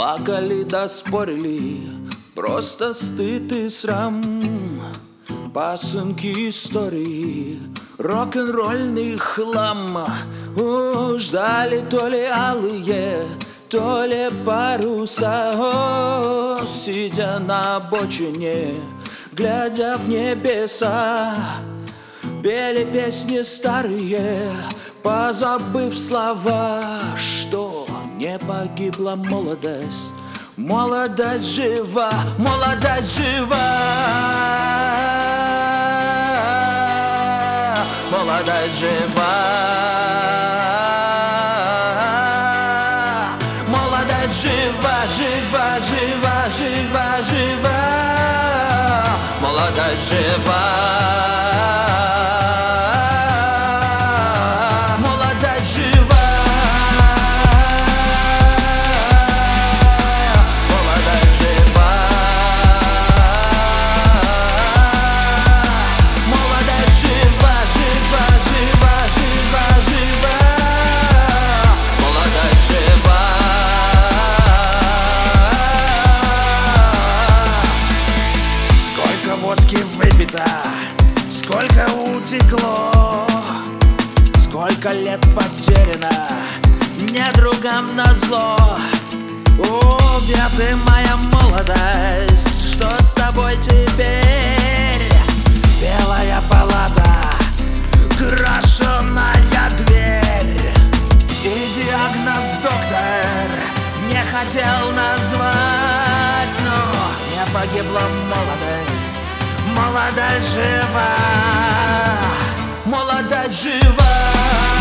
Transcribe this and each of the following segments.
Плакали да спорили, просто стыд и срам. Пасынки истории, рок-н-ролльный хлам. О, Ждали то ли алые, то ли паруса. О, Сидя на обочине, глядя в небеса Пели песни старые, позабыв слова Что не погибла молодость. Молодость жива, молодость жива. Молодость жива. Жива, жива, жива, жива, жива. Молодость жива утекло. Сколько лет потеряно недругам на зло. О, ты, моя молодость, что с тобой теперь? Белая палата, крашеная дверь. И диагноз доктор не хотел назвать Но не погибла молодость, молодость жива Молодость жива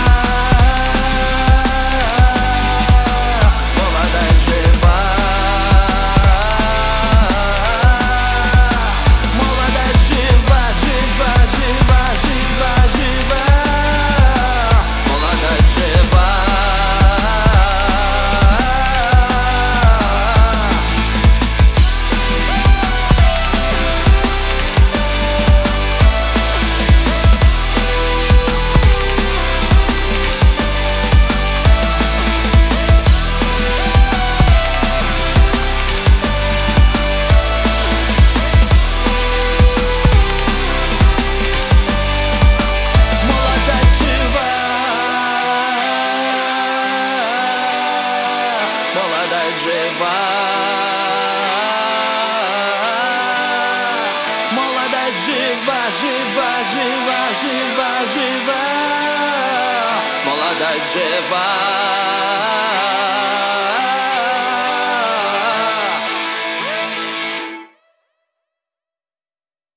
Молодость жива Молодость жива, жива, жива, жива, жива Молодость жива